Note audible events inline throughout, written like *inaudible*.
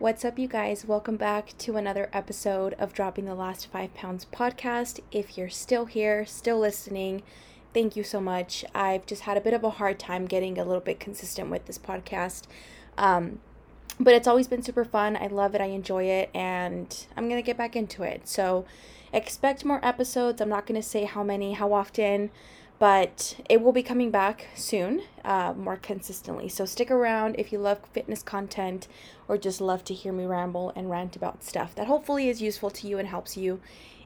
What's up, you guys? Welcome back to another episode of Dropping the Last Five Pounds podcast. If you're still here, still listening, thank you so much. I've just had a bit of a hard time getting a little bit consistent with this podcast. Um, but it's always been super fun. I love it. I enjoy it. And I'm going to get back into it. So expect more episodes. I'm not going to say how many, how often but it will be coming back soon, uh, more consistently. So stick around if you love fitness content or just love to hear me ramble and rant about stuff that hopefully is useful to you and helps you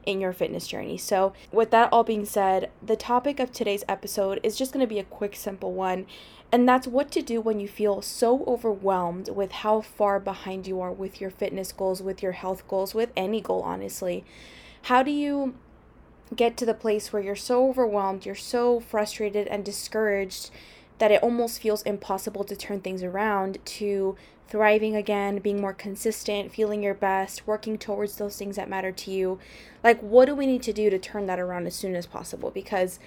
in your fitness journey. So, with that all being said, the topic of today's episode is just going to be a quick, simple one. And that's what to do when you feel so overwhelmed with how far behind you are with your fitness goals, with your health goals, with any goal, honestly. How do you get to the place where you're so overwhelmed, you're so frustrated and discouraged that it almost feels impossible to turn things around to thriving again, being more consistent, feeling your best, working towards those things that matter to you. Like, what do we need to do to turn that around as soon as possible? Because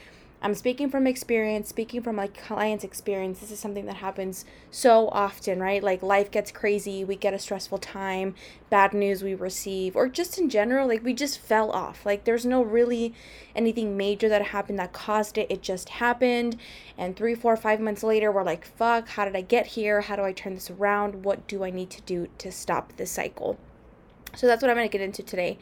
I'm speaking from experience, speaking from like clients' experience. This is something that happens so often, right? Like life gets crazy, we get a stressful time, bad news we receive, or just in general, like we just fell off. Like there's no really anything major that happened that caused it. It just happened. And three, four, five months later, we're like, fuck, how did I get here? How do I turn this around? What do I need to do to stop this cycle? So that's what I'm going to get into today.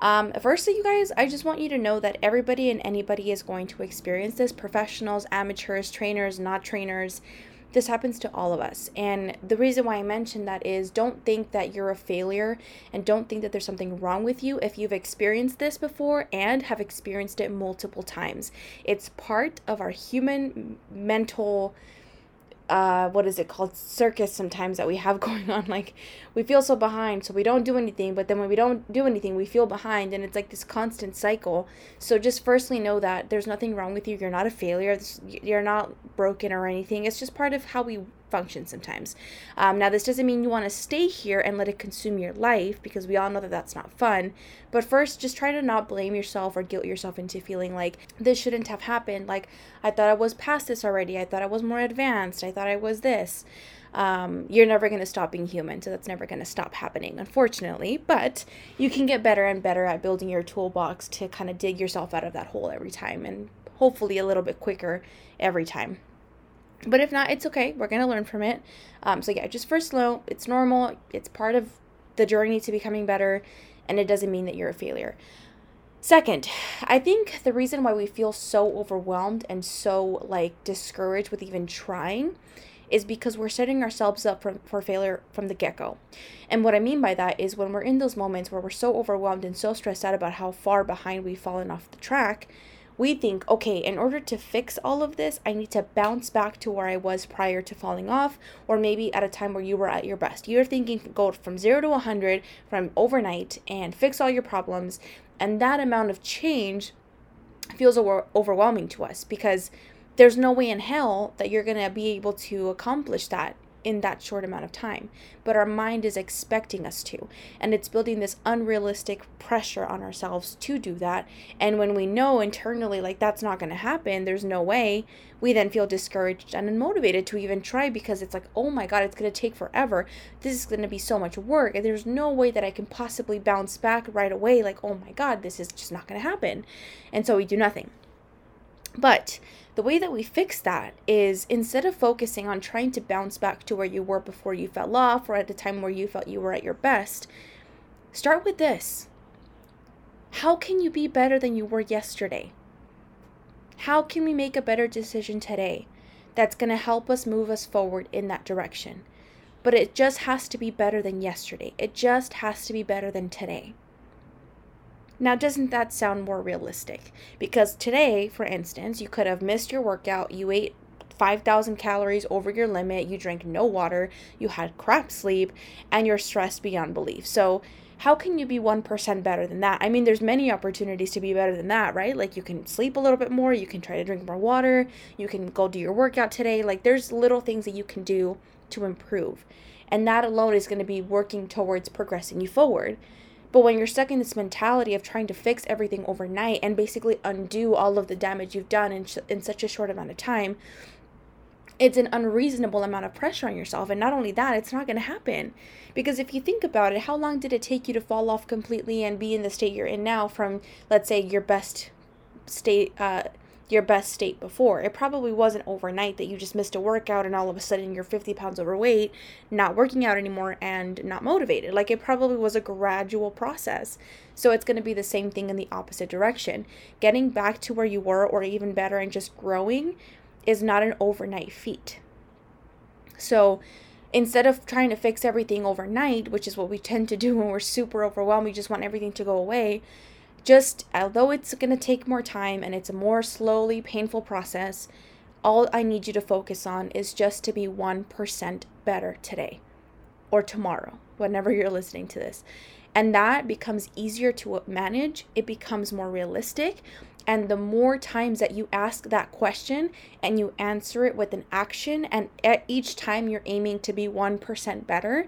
Um, firstly, you guys, I just want you to know that everybody and anybody is going to experience this professionals, amateurs, trainers, not trainers. This happens to all of us. And the reason why I mentioned that is don't think that you're a failure and don't think that there's something wrong with you if you've experienced this before and have experienced it multiple times. It's part of our human mental uh what is it called circus sometimes that we have *laughs* going on like we feel so behind so we don't do anything but then when we don't do anything we feel behind and it's like this constant cycle. So just firstly know that there's nothing wrong with you you're not a failure you're not broken or anything it's just part of how we function sometimes. Um, now, this doesn't mean you want to stay here and let it consume your life because we all know that that's not fun. But first, just try to not blame yourself or guilt yourself into feeling like this shouldn't have happened. Like, I thought I was past this already. I thought I was more advanced. I thought I was this. Um, you're never going to stop being human, so that's never going to stop happening, unfortunately. But you can get better and better at building your toolbox to kind of dig yourself out of that hole every time and hopefully a little bit quicker every time. But if not, it's okay. We're going to learn from it. Um, so, yeah, just first note it's normal. It's part of the journey to becoming better, and it doesn't mean that you're a failure. Second, I think the reason why we feel so overwhelmed and so like discouraged with even trying is because we're setting ourselves up for, for failure from the get go. And what I mean by that is when we're in those moments where we're so overwhelmed and so stressed out about how far behind we've fallen off the track, we think, okay, in order to fix all of this, I need to bounce back to where I was prior to falling off, or maybe at a time where you were at your best. You're thinking go from zero to 100 from overnight and fix all your problems. And that amount of change feels over- overwhelming to us because there's no way in hell that you're going to be able to accomplish that in that short amount of time. But our mind is expecting us to. And it's building this unrealistic pressure on ourselves to do that. And when we know internally, like, that's not going to happen, there's no way, we then feel discouraged and unmotivated to even try because it's like, oh my God, it's going to take forever. This is going to be so much work. And there's no way that I can possibly bounce back right away. Like, oh my God, this is just not going to happen. And so we do nothing. But the way that we fix that is instead of focusing on trying to bounce back to where you were before you fell off or at a time where you felt you were at your best, start with this. How can you be better than you were yesterday? How can we make a better decision today that's going to help us move us forward in that direction? But it just has to be better than yesterday. It just has to be better than today. Now, doesn't that sound more realistic? Because today, for instance, you could have missed your workout, you ate 5,000 calories over your limit, you drank no water, you had crap sleep, and you're stressed beyond belief. So, how can you be 1% better than that? I mean, there's many opportunities to be better than that, right? Like you can sleep a little bit more, you can try to drink more water, you can go do your workout today. Like there's little things that you can do to improve. And that alone is going to be working towards progressing you forward. But when you're stuck in this mentality of trying to fix everything overnight and basically undo all of the damage you've done in, sh- in such a short amount of time, it's an unreasonable amount of pressure on yourself. And not only that, it's not going to happen. Because if you think about it, how long did it take you to fall off completely and be in the state you're in now from, let's say, your best state, uh, your best state before? It probably wasn't overnight that you just missed a workout and all of a sudden you're 50 pounds overweight, not working out anymore, and not motivated. Like it probably was a gradual process. So it's going to be the same thing in the opposite direction. Getting back to where you were, or even better, and just growing is not an overnight feat. So instead of trying to fix everything overnight, which is what we tend to do when we're super overwhelmed, we just want everything to go away. Just although it's going to take more time and it's a more slowly painful process, all I need you to focus on is just to be 1% better today or tomorrow, whenever you're listening to this. And that becomes easier to manage, it becomes more realistic, and the more times that you ask that question and you answer it with an action, and at each time you're aiming to be 1% better,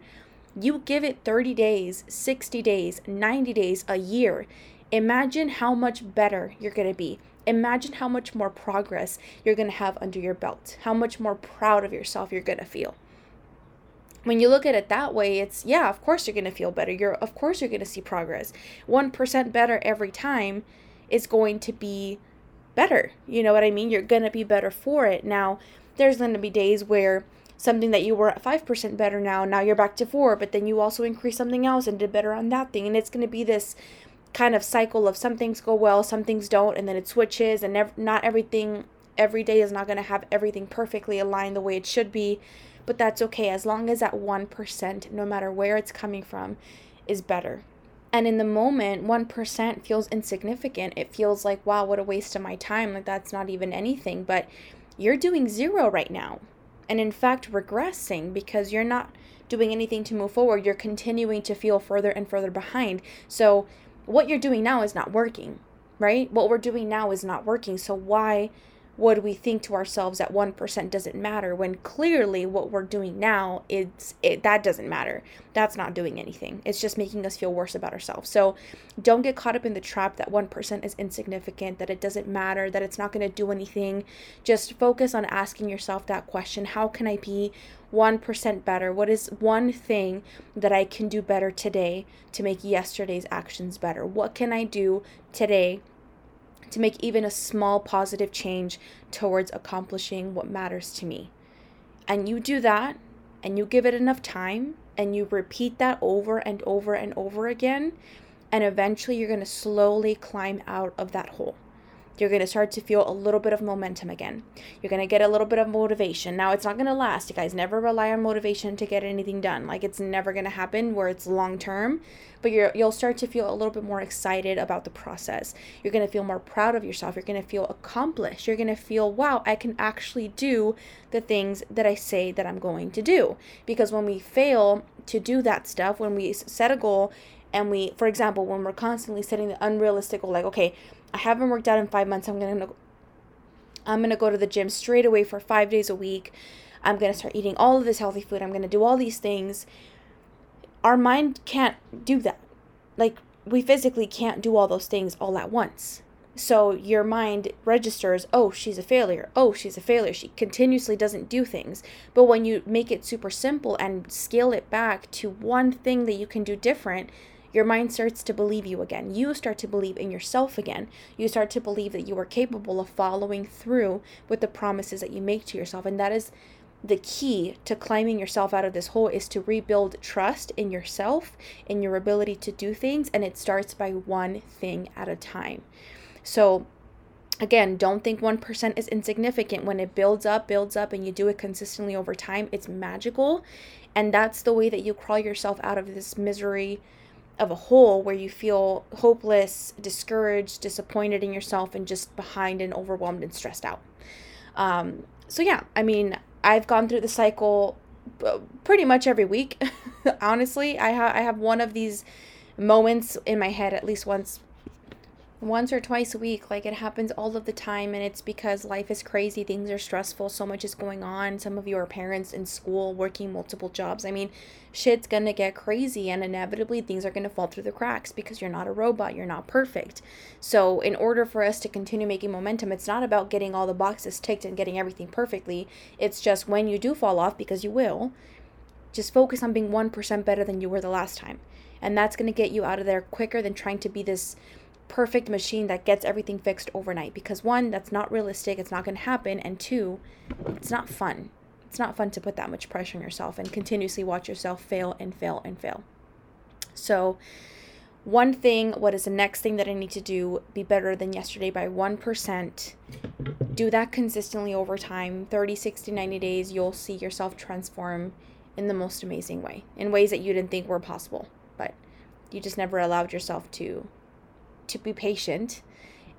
you give it 30 days, 60 days, 90 days, a year. Imagine how much better you're going to be. Imagine how much more progress you're going to have under your belt, how much more proud of yourself you're going to feel. When you look at it that way, it's yeah, of course you're going to feel better. You're of course you're going to see progress. 1% better every time is going to be better. You know what I mean? You're going to be better for it. Now, there's going to be days where something that you were at 5% better now, now you're back to 4, but then you also increase something else and did better on that thing. And it's going to be this kind of cycle of some things go well, some things don't, and then it switches and nev- not everything every day is not going to have everything perfectly aligned the way it should be, but that's okay as long as that 1%, no matter where it's coming from, is better. And in the moment, 1% feels insignificant. It feels like, wow, what a waste of my time. Like, that's not even anything. But you're doing zero right now. And in fact, regressing because you're not doing anything to move forward. You're continuing to feel further and further behind. So, what you're doing now is not working, right? What we're doing now is not working. So, why would we think to ourselves that 1% doesn't matter when clearly what we're doing now is it, that doesn't matter. That's not doing anything. It's just making us feel worse about ourselves. So don't get caught up in the trap that 1% is insignificant that it doesn't matter that it's not going to do anything. Just focus on asking yourself that question how can i be 1% better? What is one thing that i can do better today to make yesterday's actions better? What can i do today to make even a small positive change towards accomplishing what matters to me. And you do that and you give it enough time and you repeat that over and over and over again, and eventually you're going to slowly climb out of that hole you're going to start to feel a little bit of momentum again. You're going to get a little bit of motivation. Now, it's not going to last. You guys never rely on motivation to get anything done. Like it's never going to happen where it's long term, but you're you'll start to feel a little bit more excited about the process. You're going to feel more proud of yourself. You're going to feel accomplished. You're going to feel, "Wow, I can actually do the things that I say that I'm going to do." Because when we fail to do that stuff, when we set a goal and we for example, when we're constantly setting the unrealistic goal like, "Okay, I haven't worked out in five months. I'm gonna I'm gonna go to the gym straight away for five days a week. I'm gonna start eating all of this healthy food. I'm gonna do all these things. Our mind can't do that. Like we physically can't do all those things all at once. So your mind registers, oh, she's a failure. Oh, she's a failure. She continuously doesn't do things. But when you make it super simple and scale it back to one thing that you can do different, your mind starts to believe you again. You start to believe in yourself again. You start to believe that you are capable of following through with the promises that you make to yourself. And that is the key to climbing yourself out of this hole is to rebuild trust in yourself, in your ability to do things. And it starts by one thing at a time. So, again, don't think 1% is insignificant. When it builds up, builds up, and you do it consistently over time, it's magical. And that's the way that you crawl yourself out of this misery of a hole where you feel hopeless, discouraged, disappointed in yourself, and just behind and overwhelmed and stressed out. Um, so, yeah, I mean, I've gone through the cycle uh, pretty much every week. *laughs* Honestly, I, ha- I have one of these moments in my head at least once once or twice a week. Like it happens all of the time, and it's because life is crazy, things are stressful, so much is going on. Some of you are parents in school, working multiple jobs. I mean, shit's gonna get crazy, and inevitably things are gonna fall through the cracks because you're not a robot, you're not perfect. So, in order for us to continue making momentum, it's not about getting all the boxes ticked and getting everything perfectly. It's just when you do fall off, because you will, just focus on being 1% better than you were the last time. And that's gonna get you out of there quicker than trying to be this perfect machine that gets everything fixed overnight. Because one that's not realistic it's not going to happen and two it's not fun. It's not fun to put that much pressure on yourself and continuously watch yourself fail and fail and fail. So one thing what is the next thing that i need to do be better than yesterday by 1% do that consistently over time 30 60 90 days you'll see yourself transform in the most amazing way in ways that you didn't think were possible. But you just never allowed yourself to to be patient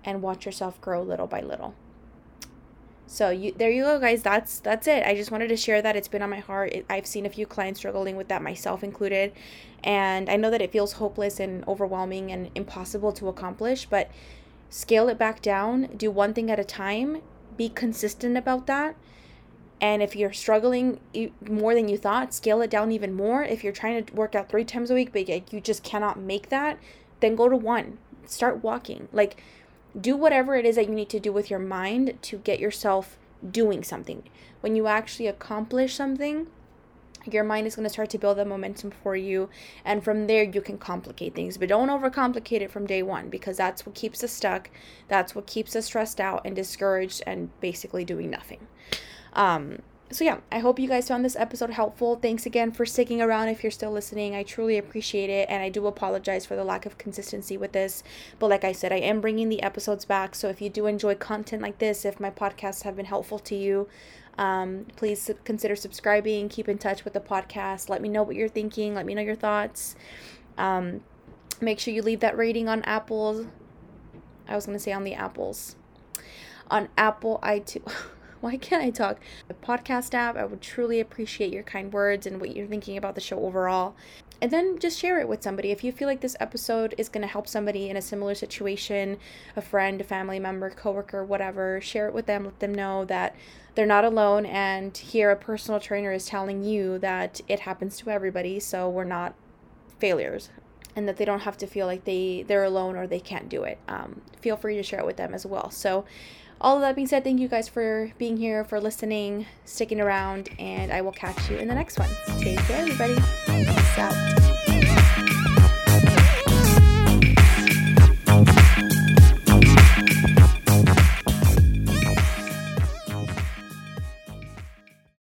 and watch yourself grow little by little. So you there you go guys that's that's it. I just wanted to share that it's been on my heart. It, I've seen a few clients struggling with that myself included and I know that it feels hopeless and overwhelming and impossible to accomplish, but scale it back down, do one thing at a time, be consistent about that. And if you're struggling more than you thought, scale it down even more. If you're trying to work out 3 times a week but you just cannot make that, then go to one start walking. Like, do whatever it is that you need to do with your mind to get yourself doing something. When you actually accomplish something, your mind is going to start to build the momentum for you and from there you can complicate things but don't overcomplicate it from day one because that's what keeps us stuck that's what keeps us stressed out and discouraged and basically doing nothing um, so yeah, I hope you guys found this episode helpful. Thanks again for sticking around if you're still listening. I truly appreciate it and I do apologize for the lack of consistency with this. But like I said, I am bringing the episodes back. So if you do enjoy content like this, if my podcasts have been helpful to you, um, please consider subscribing, keep in touch with the podcast. Let me know what you're thinking, let me know your thoughts. Um, make sure you leave that rating on Apple. I was going to say on the apples. On Apple iTunes. *laughs* why can't I talk? A podcast app, I would truly appreciate your kind words and what you're thinking about the show overall. And then just share it with somebody. If you feel like this episode is going to help somebody in a similar situation, a friend, a family member, coworker, whatever, share it with them. Let them know that they're not alone. And here, a personal trainer is telling you that it happens to everybody. So we're not failures and that they don't have to feel like they they're alone or they can't do it um, feel free to share it with them as well so all of that being said, thank you guys for being here, for listening, sticking around, and I will catch you in the next one. Take care, everybody. Peace out.